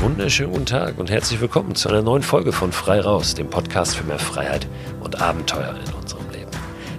wunderschönen guten Tag und herzlich willkommen zu einer neuen Folge von Frei Raus, dem Podcast für mehr Freiheit und Abenteuer in unserem Leben.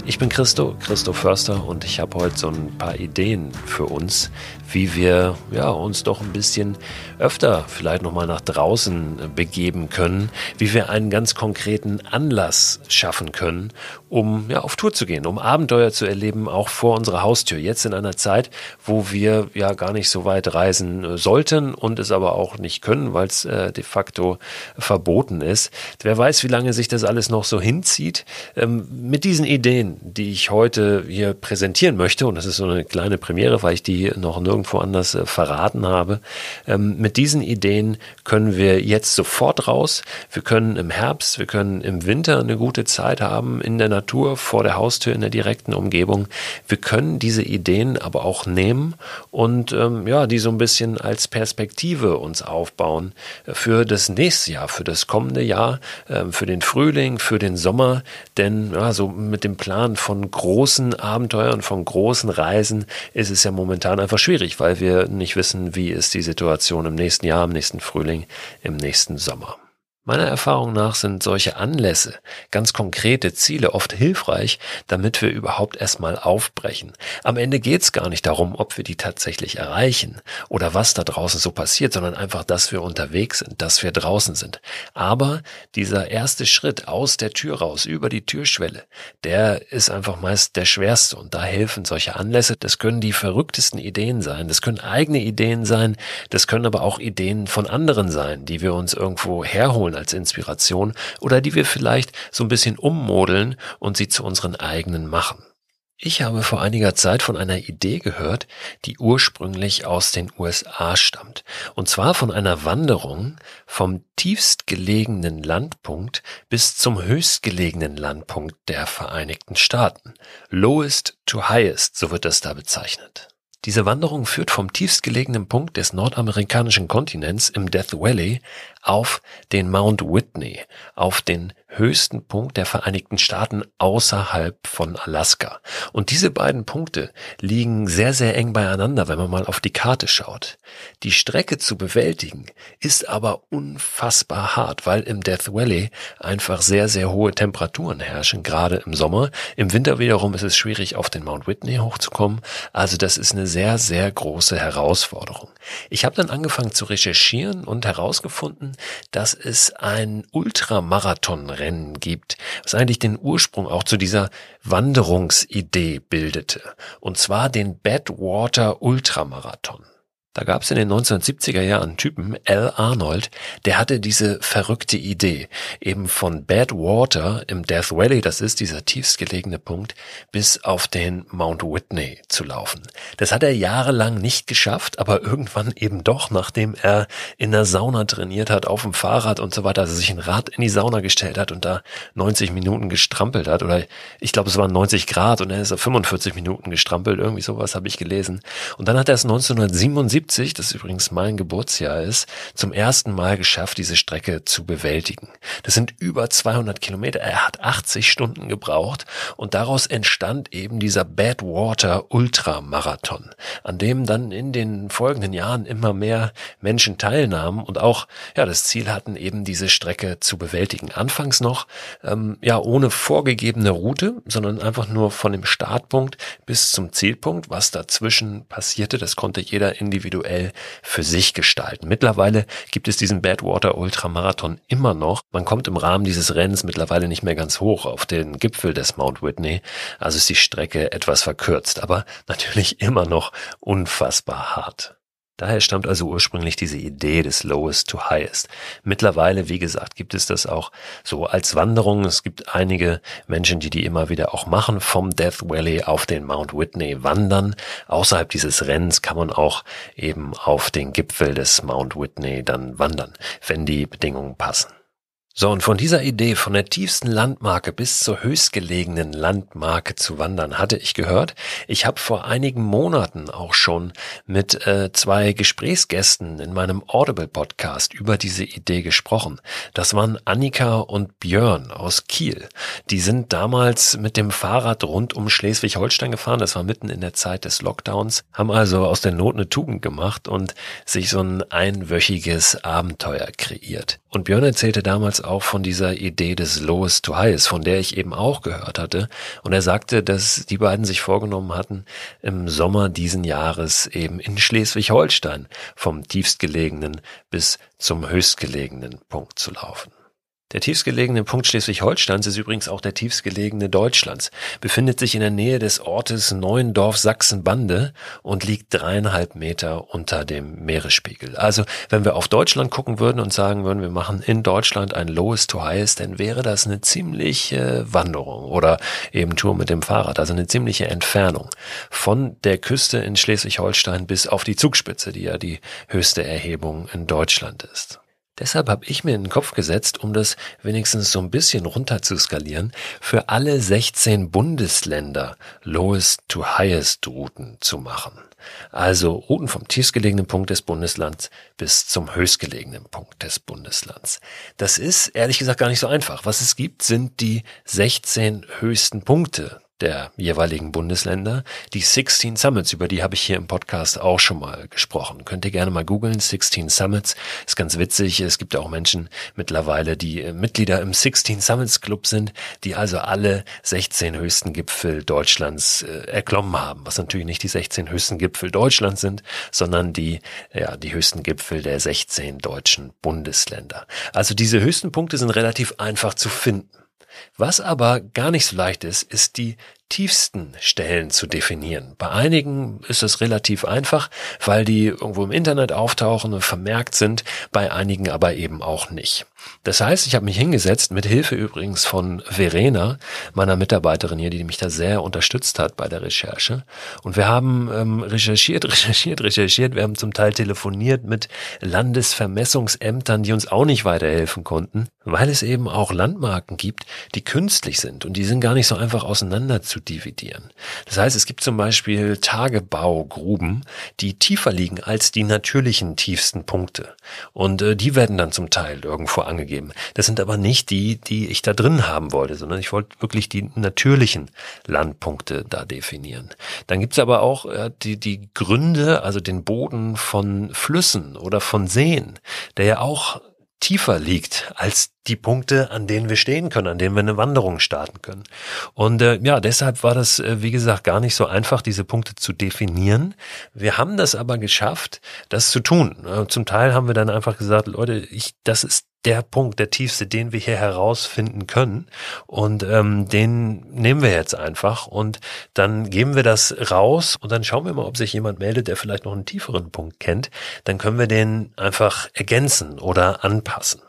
Ich bin Christo, Christo Förster und ich habe heute so ein paar Ideen für uns, wie wir ja, uns doch ein bisschen öfter vielleicht nochmal nach draußen begeben können, wie wir einen ganz konkreten Anlass schaffen können, um ja, auf Tour zu gehen, um Abenteuer zu erleben, auch vor unserer Haustür. Jetzt in einer Zeit, wo wir ja gar nicht so weit reisen äh, sollten und es aber auch nicht können, weil es äh, de facto verboten ist. Wer weiß, wie lange sich das alles noch so hinzieht. Ähm, mit diesen Ideen, die ich heute hier präsentieren möchte, und das ist so eine kleine Premiere, weil ich die noch nirgendwo irgendwo anders äh, verraten habe. Ähm, mit diesen Ideen können wir jetzt sofort raus. Wir können im Herbst, wir können im Winter eine gute Zeit haben in der Natur, vor der Haustür, in der direkten Umgebung. Wir können diese Ideen aber auch nehmen und ähm, ja, die so ein bisschen als Perspektive uns aufbauen für das nächste Jahr, für das kommende Jahr, ähm, für den Frühling, für den Sommer. Denn ja, so mit dem Plan von großen Abenteuern, von großen Reisen ist es ja momentan einfach schwierig schwierig, weil wir nicht wissen, wie ist die Situation im nächsten Jahr, im nächsten Frühling, im nächsten Sommer. Meiner Erfahrung nach sind solche Anlässe, ganz konkrete Ziele oft hilfreich, damit wir überhaupt erstmal aufbrechen. Am Ende geht's gar nicht darum, ob wir die tatsächlich erreichen oder was da draußen so passiert, sondern einfach, dass wir unterwegs sind, dass wir draußen sind. Aber dieser erste Schritt aus der Tür raus, über die Türschwelle, der ist einfach meist der schwerste und da helfen solche Anlässe. Das können die verrücktesten Ideen sein, das können eigene Ideen sein, das können aber auch Ideen von anderen sein, die wir uns irgendwo herholen holen als Inspiration oder die wir vielleicht so ein bisschen ummodeln und sie zu unseren eigenen machen. Ich habe vor einiger Zeit von einer Idee gehört, die ursprünglich aus den USA stammt. Und zwar von einer Wanderung vom tiefstgelegenen Landpunkt bis zum höchstgelegenen Landpunkt der Vereinigten Staaten. Lowest to highest, so wird das da bezeichnet. Diese Wanderung führt vom tiefstgelegenen Punkt des nordamerikanischen Kontinents im Death Valley auf den Mount Whitney, auf den höchsten Punkt der Vereinigten Staaten außerhalb von Alaska. Und diese beiden Punkte liegen sehr, sehr eng beieinander, wenn man mal auf die Karte schaut. Die Strecke zu bewältigen ist aber unfassbar hart, weil im Death Valley einfach sehr, sehr hohe Temperaturen herrschen, gerade im Sommer. Im Winter wiederum ist es schwierig, auf den Mount Whitney hochzukommen. Also das ist eine sehr, sehr große Herausforderung. Ich habe dann angefangen zu recherchieren und herausgefunden, dass es ein Ultramarathonrennen gibt, was eigentlich den Ursprung auch zu dieser Wanderungsidee bildete. Und zwar den Badwater Ultramarathon. Da gab es in den 1970er Jahren einen Typen, Al Arnold, der hatte diese verrückte Idee, eben von Badwater im Death Valley, das ist dieser tiefstgelegene Punkt, bis auf den Mount Whitney zu laufen. Das hat er jahrelang nicht geschafft, aber irgendwann eben doch, nachdem er in der Sauna trainiert hat, auf dem Fahrrad und so weiter, also sich ein Rad in die Sauna gestellt hat und da 90 Minuten gestrampelt hat, oder ich glaube, es waren 90 Grad und er ist auf 45 Minuten gestrampelt, irgendwie sowas habe ich gelesen. Und dann hat er es 1977 1970, das übrigens mein Geburtsjahr ist, zum ersten Mal geschafft, diese Strecke zu bewältigen. Das sind über 200 Kilometer. Er hat 80 Stunden gebraucht und daraus entstand eben dieser Badwater Ultramarathon, an dem dann in den folgenden Jahren immer mehr Menschen teilnahmen und auch ja das Ziel hatten, eben diese Strecke zu bewältigen. Anfangs noch ähm, ja ohne vorgegebene Route, sondern einfach nur von dem Startpunkt bis zum Zielpunkt. Was dazwischen passierte, das konnte jeder individuell individuell für sich gestalten. Mittlerweile gibt es diesen Badwater Ultramarathon immer noch. Man kommt im Rahmen dieses Rennens mittlerweile nicht mehr ganz hoch auf den Gipfel des Mount Whitney. Also ist die Strecke etwas verkürzt, aber natürlich immer noch unfassbar hart. Daher stammt also ursprünglich diese Idee des Lowest to Highest. Mittlerweile, wie gesagt, gibt es das auch so als Wanderung. Es gibt einige Menschen, die die immer wieder auch machen, vom Death Valley auf den Mount Whitney wandern. Außerhalb dieses Rennens kann man auch eben auf den Gipfel des Mount Whitney dann wandern, wenn die Bedingungen passen. So, und von dieser Idee, von der tiefsten Landmarke bis zur höchstgelegenen Landmarke zu wandern, hatte ich gehört. Ich habe vor einigen Monaten auch schon mit äh, zwei Gesprächsgästen in meinem Audible-Podcast über diese Idee gesprochen. Das waren Annika und Björn aus Kiel. Die sind damals mit dem Fahrrad rund um Schleswig-Holstein gefahren. Das war mitten in der Zeit des Lockdowns, haben also aus der Not eine Tugend gemacht und sich so ein einwöchiges Abenteuer kreiert. Und Björn erzählte damals auch von dieser Idee des Lowest to Highest, von der ich eben auch gehört hatte. Und er sagte, dass die beiden sich vorgenommen hatten, im Sommer diesen Jahres eben in Schleswig-Holstein vom tiefstgelegenen bis zum höchstgelegenen Punkt zu laufen. Der tiefstgelegene Punkt Schleswig-Holsteins ist übrigens auch der tiefstgelegene Deutschlands, befindet sich in der Nähe des Ortes Neuendorf Sachsenbande und liegt dreieinhalb Meter unter dem Meeresspiegel. Also wenn wir auf Deutschland gucken würden und sagen würden, wir machen in Deutschland ein Lowest to Highest, dann wäre das eine ziemliche Wanderung oder eben Tour mit dem Fahrrad, also eine ziemliche Entfernung von der Küste in Schleswig-Holstein bis auf die Zugspitze, die ja die höchste Erhebung in Deutschland ist. Deshalb habe ich mir in den Kopf gesetzt, um das wenigstens so ein bisschen runter zu skalieren, für alle 16 Bundesländer Lowest to Highest Routen zu machen. Also Routen vom tiefstgelegenen Punkt des Bundeslands bis zum höchstgelegenen Punkt des Bundeslands. Das ist ehrlich gesagt gar nicht so einfach. Was es gibt, sind die 16 höchsten Punkte der jeweiligen Bundesländer, die 16 Summits, über die habe ich hier im Podcast auch schon mal gesprochen. Könnt ihr gerne mal googeln, 16 Summits. Ist ganz witzig. Es gibt auch Menschen mittlerweile, die äh, Mitglieder im 16 Summits Club sind, die also alle 16 höchsten Gipfel Deutschlands äh, erklommen haben. Was natürlich nicht die 16 höchsten Gipfel Deutschlands sind, sondern die, ja, die höchsten Gipfel der 16 deutschen Bundesländer. Also diese höchsten Punkte sind relativ einfach zu finden. Was aber gar nicht so leicht ist, ist die tiefsten Stellen zu definieren. Bei einigen ist es relativ einfach, weil die irgendwo im Internet auftauchen und vermerkt sind, bei einigen aber eben auch nicht. Das heißt, ich habe mich hingesetzt, mit Hilfe übrigens von Verena, meiner Mitarbeiterin hier, die mich da sehr unterstützt hat bei der Recherche. Und wir haben ähm, recherchiert, recherchiert, recherchiert. Wir haben zum Teil telefoniert mit Landesvermessungsämtern, die uns auch nicht weiterhelfen konnten, weil es eben auch Landmarken gibt, die künstlich sind und die sind gar nicht so einfach auseinander zu dividieren. Das heißt, es gibt zum Beispiel Tagebaugruben, die tiefer liegen als die natürlichen tiefsten Punkte. Und äh, die werden dann zum Teil irgendwo angegeben. Das sind aber nicht die, die ich da drin haben wollte, sondern ich wollte wirklich die natürlichen Landpunkte da definieren. Dann gibt's aber auch äh, die, die Gründe, also den Boden von Flüssen oder von Seen, der ja auch tiefer liegt als die Punkte, an denen wir stehen können, an denen wir eine Wanderung starten können. Und äh, ja, deshalb war das, äh, wie gesagt, gar nicht so einfach, diese Punkte zu definieren. Wir haben das aber geschafft, das zu tun. Äh, zum Teil haben wir dann einfach gesagt, Leute, ich, das ist der Punkt, der tiefste, den wir hier herausfinden können. Und ähm, den nehmen wir jetzt einfach und dann geben wir das raus und dann schauen wir mal, ob sich jemand meldet, der vielleicht noch einen tieferen Punkt kennt. Dann können wir den einfach ergänzen oder anpassen.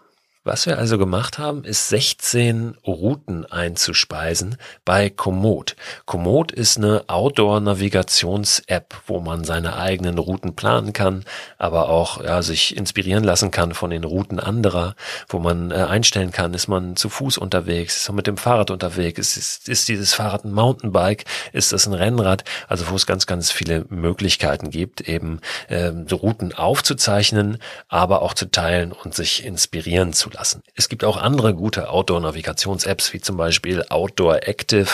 Was wir also gemacht haben, ist 16 Routen einzuspeisen bei Komoot. Komoot ist eine Outdoor-Navigations-App, wo man seine eigenen Routen planen kann, aber auch ja, sich inspirieren lassen kann von den Routen anderer, wo man äh, einstellen kann, ist man zu Fuß unterwegs, ist man mit dem Fahrrad unterwegs, ist, ist, ist dieses Fahrrad ein Mountainbike, ist das ein Rennrad, also wo es ganz, ganz viele Möglichkeiten gibt, eben äh, Routen aufzuzeichnen, aber auch zu teilen und sich inspirieren zu lassen. Es gibt auch andere gute Outdoor-Navigations-Apps, wie zum Beispiel Outdoor Active.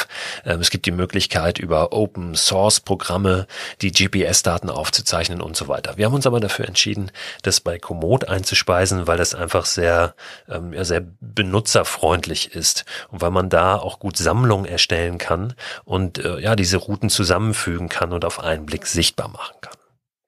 Ähm, es gibt die Möglichkeit, über Open-Source-Programme die GPS-Daten aufzuzeichnen und so weiter. Wir haben uns aber dafür entschieden, das bei Komoot einzuspeisen, weil das einfach sehr, ähm, ja, sehr benutzerfreundlich ist und weil man da auch gut Sammlungen erstellen kann und äh, ja, diese Routen zusammenfügen kann und auf einen Blick sichtbar machen kann.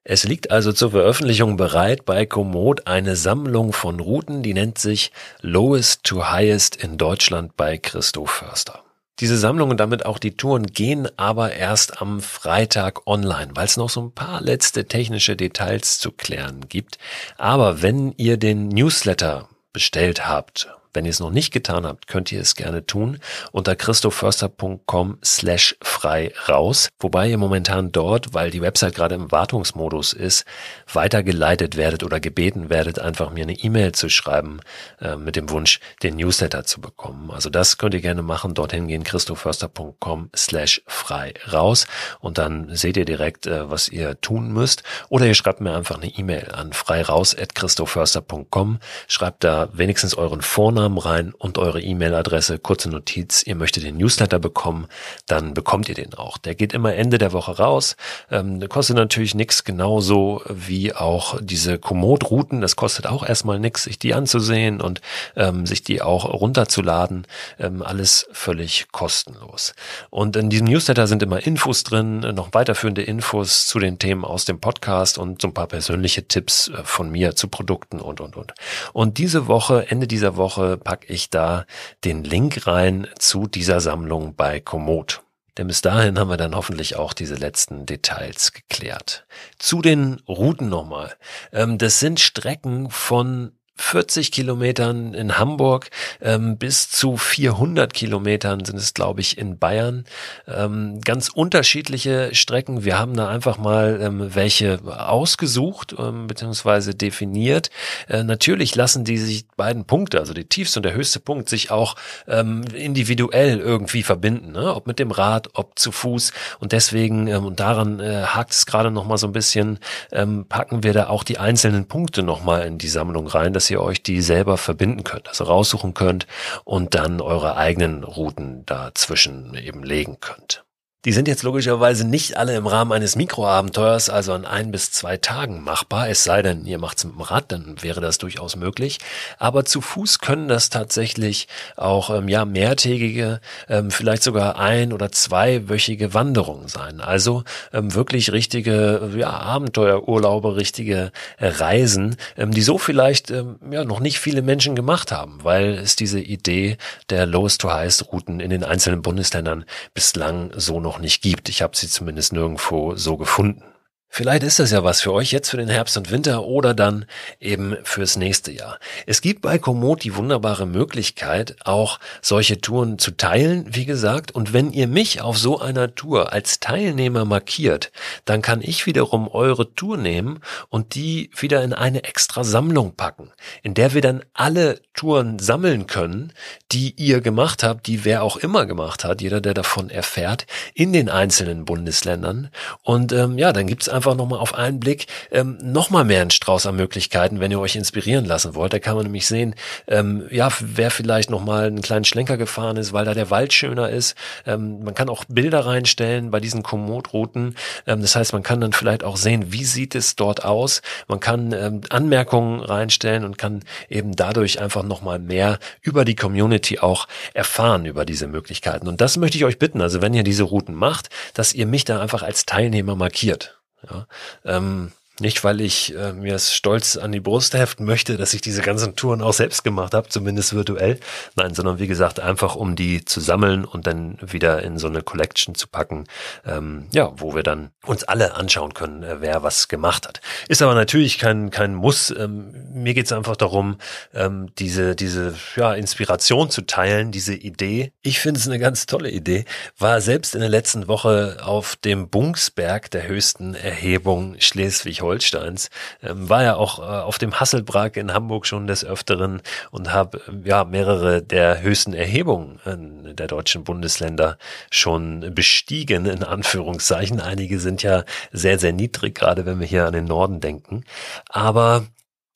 Es liegt also zur Veröffentlichung bereit bei Komoot eine Sammlung von Routen, die nennt sich Lowest to Highest in Deutschland bei Christo Förster. Diese Sammlung und damit auch die Touren gehen aber erst am Freitag online, weil es noch so ein paar letzte technische Details zu klären gibt. Aber wenn ihr den Newsletter bestellt habt, Wenn ihr es noch nicht getan habt, könnt ihr es gerne tun unter christoförster.com slash frei raus, wobei ihr momentan dort, weil die Website gerade im Wartungsmodus ist, weitergeleitet werdet oder gebeten werdet, einfach mir eine E-Mail zu schreiben äh, mit dem Wunsch, den Newsletter zu bekommen. Also das könnt ihr gerne machen, dorthin gehen christoförster.com slash frei raus. Und dann seht ihr direkt, äh, was ihr tun müsst. Oder ihr schreibt mir einfach eine E-Mail an freiraus.christoförster.com, schreibt da wenigstens euren Vornamen Vornamen rein und eure E-Mail-Adresse, kurze Notiz, ihr möchtet den Newsletter bekommen, dann bekommt ihr den auch. Der geht immer Ende der Woche raus. Ähm, kostet natürlich nichts, genauso wie auch diese Komoot-Routen. Das kostet auch erstmal nichts, sich die anzusehen und ähm, sich die auch runterzuladen. Ähm, alles völlig kostenlos. Und in diesem Newsletter sind immer Infos drin, noch weiterführende Infos zu den Themen aus dem Podcast und so ein paar persönliche Tipps äh, von mir zu Produkten und, und, und. Und diese Woche, Ende dieser Woche, packe ich da den Link rein zu dieser Sammlung bei Komoot. Denn bis dahin haben wir dann hoffentlich auch diese letzten Details geklärt. Zu den Routen nochmal. Ähm, das sind Strecken von 40 Kilometern in Hamburg ähm, bis zu 400 Kilometern sind es, glaube ich, in Bayern. Ähm, ganz unterschiedliche Strecken. Wir haben da einfach mal ähm, welche ausgesucht ähm, bzw. definiert. Äh, natürlich lassen die sich beiden Punkte, also die tiefste und der höchste Punkt, sich auch ähm, individuell irgendwie verbinden. Ne? Ob mit dem Rad, ob zu Fuß. Und deswegen, ähm, und daran äh, hakt es gerade noch mal so ein bisschen, ähm, packen wir da auch die einzelnen Punkte noch mal in die Sammlung rein, dass ihr euch die selber verbinden könnt, also raussuchen könnt und dann eure eigenen Routen dazwischen eben legen könnt. Die sind jetzt logischerweise nicht alle im Rahmen eines Mikroabenteuers, also an ein bis zwei Tagen machbar, es sei denn, ihr macht's mit dem Rad, dann wäre das durchaus möglich. Aber zu Fuß können das tatsächlich auch ähm, ja mehrtägige, ähm, vielleicht sogar ein- oder zweiwöchige Wanderungen sein. Also ähm, wirklich richtige ja, Abenteuerurlaube, richtige äh, Reisen, ähm, die so vielleicht ähm, ja noch nicht viele Menschen gemacht haben, weil es diese Idee der Lowest to Highest Routen in den einzelnen Bundesländern bislang so noch noch nicht gibt. Ich habe sie zumindest nirgendwo so gefunden. Vielleicht ist das ja was für euch jetzt für den Herbst und Winter oder dann eben fürs nächste Jahr. Es gibt bei Komoot die wunderbare Möglichkeit, auch solche Touren zu teilen, wie gesagt. Und wenn ihr mich auf so einer Tour als Teilnehmer markiert, dann kann ich wiederum eure Tour nehmen und die wieder in eine extra Sammlung packen, in der wir dann alle Touren sammeln können, die ihr gemacht habt, die wer auch immer gemacht hat, jeder, der davon erfährt, in den einzelnen Bundesländern. Und ähm, ja, dann gibt's einfach nochmal auf einen Blick ähm, nochmal mehr einen Strauß an Möglichkeiten, wenn ihr euch inspirieren lassen wollt. Da kann man nämlich sehen, ähm, ja, wer vielleicht nochmal einen kleinen Schlenker gefahren ist, weil da der Wald schöner ist. Ähm, man kann auch Bilder reinstellen bei diesen Komoot-Routen. Ähm, das heißt, man kann dann vielleicht auch sehen, wie sieht es dort aus. Man kann ähm, Anmerkungen reinstellen und kann eben dadurch einfach nochmal mehr über die Community auch erfahren über diese Möglichkeiten. Und das möchte ich euch bitten. Also wenn ihr diese Routen macht, dass ihr mich da einfach als Teilnehmer markiert. Ja, ähm, nicht, weil ich äh, mir es stolz an die Brust heften möchte, dass ich diese ganzen Touren auch selbst gemacht habe, zumindest virtuell. Nein, sondern wie gesagt, einfach um die zu sammeln und dann wieder in so eine Collection zu packen, ähm, ja, wo wir dann uns alle anschauen können, äh, wer was gemacht hat. Ist aber natürlich kein, kein Muss. Ähm, mir geht's einfach darum, ähm, diese, diese ja, Inspiration zu teilen, diese Idee. Ich finde es eine ganz tolle Idee. War selbst in der letzten Woche auf dem Bungsberg der höchsten Erhebung Schleswig-Holstein Holsteins, ähm, war ja auch äh, auf dem Hasselbrag in Hamburg schon des Öfteren und habe äh, ja mehrere der höchsten Erhebungen äh, der deutschen Bundesländer schon bestiegen, in Anführungszeichen. Einige sind ja sehr, sehr niedrig, gerade wenn wir hier an den Norden denken. Aber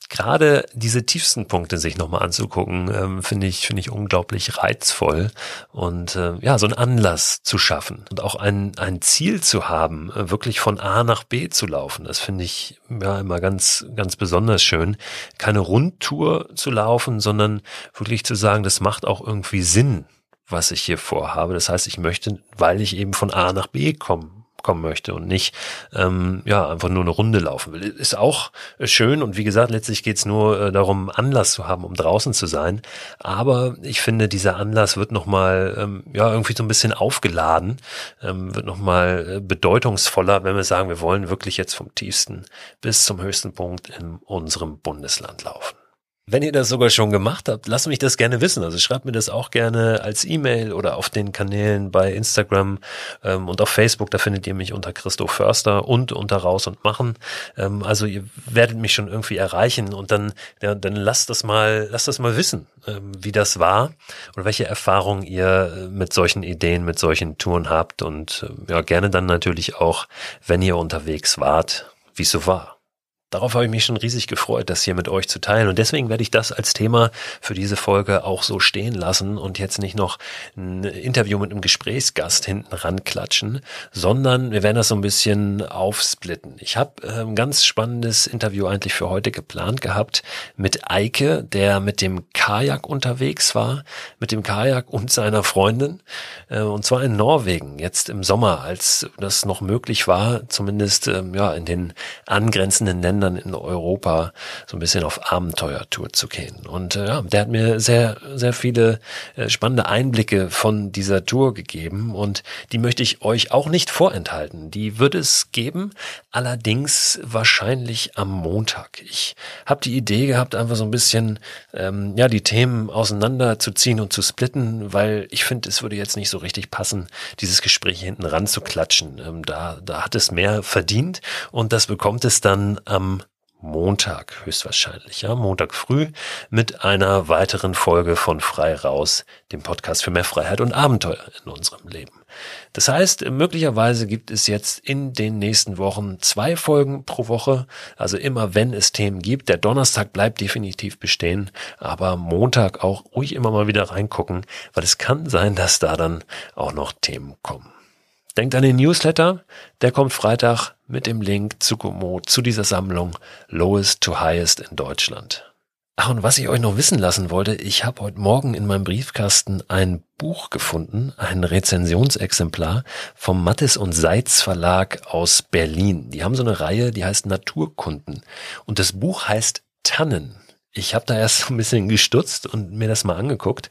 gerade diese tiefsten Punkte sich nochmal anzugucken, ähm, finde ich, finde ich unglaublich reizvoll und äh, ja, so einen Anlass zu schaffen und auch ein, ein Ziel zu haben, äh, wirklich von A nach B zu laufen. Das finde ich ja immer ganz, ganz besonders schön. Keine Rundtour zu laufen, sondern wirklich zu sagen, das macht auch irgendwie Sinn, was ich hier vorhabe. Das heißt, ich möchte, weil ich eben von A nach B komme, kommen möchte und nicht ähm, ja einfach nur eine Runde laufen will. Ist auch schön und wie gesagt, letztlich geht es nur äh, darum, Anlass zu haben, um draußen zu sein. Aber ich finde, dieser Anlass wird nochmal ähm, ja irgendwie so ein bisschen aufgeladen, ähm, wird nochmal äh, bedeutungsvoller, wenn wir sagen, wir wollen wirklich jetzt vom tiefsten bis zum höchsten Punkt in unserem Bundesland laufen. Wenn ihr das sogar schon gemacht habt, lasst mich das gerne wissen. Also schreibt mir das auch gerne als E-Mail oder auf den Kanälen bei Instagram ähm, und auf Facebook. Da findet ihr mich unter Christoph Förster und unter Raus und Machen. Ähm, also ihr werdet mich schon irgendwie erreichen und dann, ja, dann lasst das mal, lasst das mal wissen, ähm, wie das war und welche Erfahrungen ihr äh, mit solchen Ideen, mit solchen Touren habt und äh, ja gerne dann natürlich auch, wenn ihr unterwegs wart, wie es so war. Darauf habe ich mich schon riesig gefreut, das hier mit euch zu teilen. Und deswegen werde ich das als Thema für diese Folge auch so stehen lassen und jetzt nicht noch ein Interview mit einem Gesprächsgast hinten ranklatschen, sondern wir werden das so ein bisschen aufsplitten. Ich habe ein ganz spannendes Interview eigentlich für heute geplant gehabt mit Eike, der mit dem Kajak unterwegs war, mit dem Kajak und seiner Freundin. Äh, und zwar in Norwegen, jetzt im Sommer, als das noch möglich war, zumindest ähm, ja in den angrenzenden Ländern Ländern in Europa so ein bisschen auf Abenteuertour zu gehen. Und äh, ja, der hat mir sehr, sehr viele äh, spannende Einblicke von dieser Tour gegeben und die möchte ich euch auch nicht vorenthalten. Die wird es geben, allerdings wahrscheinlich am Montag. Ich habe die Idee gehabt, einfach so ein bisschen ähm, ja die Themen auseinanderzuziehen und zu splitten, weil ich finde, es würde jetzt nicht so richtig passen, dieses Gespräch hinten ran zu klatschen. Ähm, da, da hat es mehr verdient und das bekommt es dann am Montag höchstwahrscheinlich, ja, Montag früh mit einer weiteren Folge von Frei raus, dem Podcast für mehr Freiheit und Abenteuer in unserem Leben. Das heißt, möglicherweise gibt es jetzt in den nächsten Wochen zwei Folgen pro Woche, also immer wenn es Themen gibt. Der Donnerstag bleibt definitiv bestehen, aber Montag auch ruhig immer mal wieder reingucken, weil es kann sein, dass da dann auch noch Themen kommen. Denkt an den Newsletter, der kommt Freitag mit dem Link zu Komoot, zu dieser Sammlung Lowest to Highest in Deutschland. Ach, und was ich euch noch wissen lassen wollte, ich habe heute Morgen in meinem Briefkasten ein Buch gefunden, ein Rezensionsexemplar vom Mattes und Seitz Verlag aus Berlin. Die haben so eine Reihe, die heißt Naturkunden. Und das Buch heißt Tannen ich habe da erst so ein bisschen gestutzt und mir das mal angeguckt.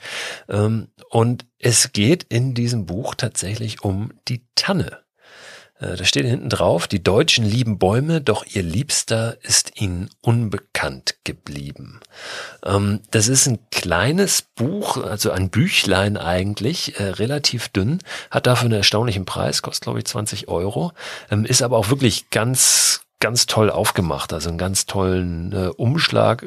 Ähm, und es geht in diesem Buch tatsächlich um die Tanne. Äh, da steht hinten drauf, die Deutschen lieben Bäume, doch ihr Liebster ist ihnen unbekannt geblieben. Ähm, das ist ein kleines Buch, also ein Büchlein eigentlich, äh, relativ dünn, hat dafür einen erstaunlichen Preis, kostet glaube ich 20 Euro, ähm, ist aber auch wirklich ganz ganz toll aufgemacht, also einen ganz tollen äh, Umschlag.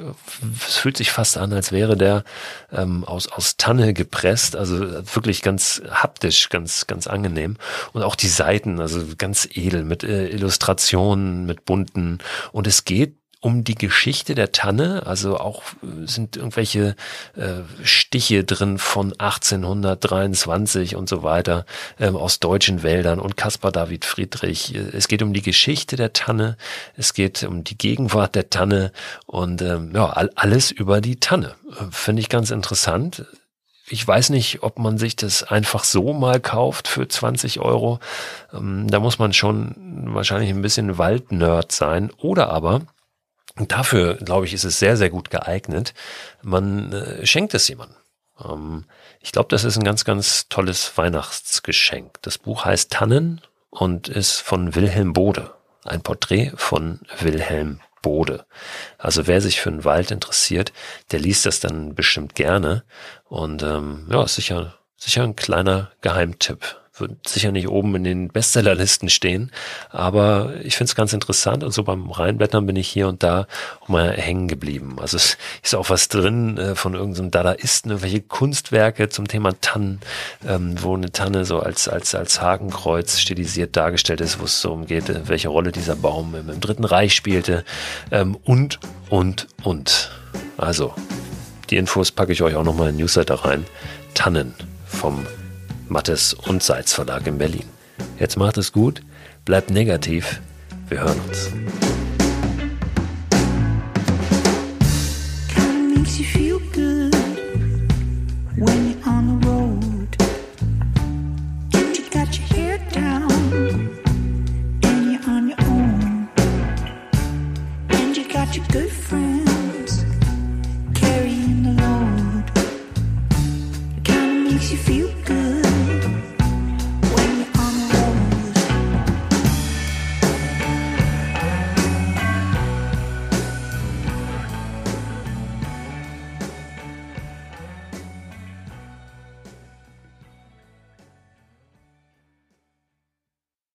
Es fühlt sich fast an, als wäre der ähm, aus, aus Tanne gepresst, also wirklich ganz haptisch, ganz, ganz angenehm. Und auch die Seiten, also ganz edel mit äh, Illustrationen, mit bunten. Und es geht um die Geschichte der Tanne, also auch äh, sind irgendwelche äh, Stiche drin von 1823 und so weiter ähm, aus deutschen Wäldern und Caspar David Friedrich. Es geht um die Geschichte der Tanne, es geht um die Gegenwart der Tanne und ähm, ja alles über die Tanne. Finde ich ganz interessant. Ich weiß nicht, ob man sich das einfach so mal kauft für 20 Euro. Ähm, da muss man schon wahrscheinlich ein bisschen Waldnerd sein. Oder aber und dafür, glaube ich, ist es sehr, sehr gut geeignet. Man äh, schenkt es jemandem. Ähm, ich glaube, das ist ein ganz, ganz tolles Weihnachtsgeschenk. Das Buch heißt Tannen und ist von Wilhelm Bode. Ein Porträt von Wilhelm Bode. Also wer sich für den Wald interessiert, der liest das dann bestimmt gerne. Und ähm, ja, ist sicher, sicher ein kleiner Geheimtipp wird sicher nicht oben in den Bestsellerlisten stehen, aber ich finde es ganz interessant und so beim Reinblättern bin ich hier und da mal hängen geblieben. Also es ist auch was drin äh, von irgendeinem Dadaisten, irgendwelche Kunstwerke zum Thema Tannen, ähm, wo eine Tanne so als, als, als Hakenkreuz stilisiert dargestellt ist, wo es so umgeht, äh, welche Rolle dieser Baum im, im Dritten Reich spielte ähm, und, und, und. Also, die Infos packe ich euch auch nochmal in Newsletter rein. Tannen vom Mattes und Seitz Verlag in Berlin. Jetzt macht es gut, bleibt negativ, wir hören uns.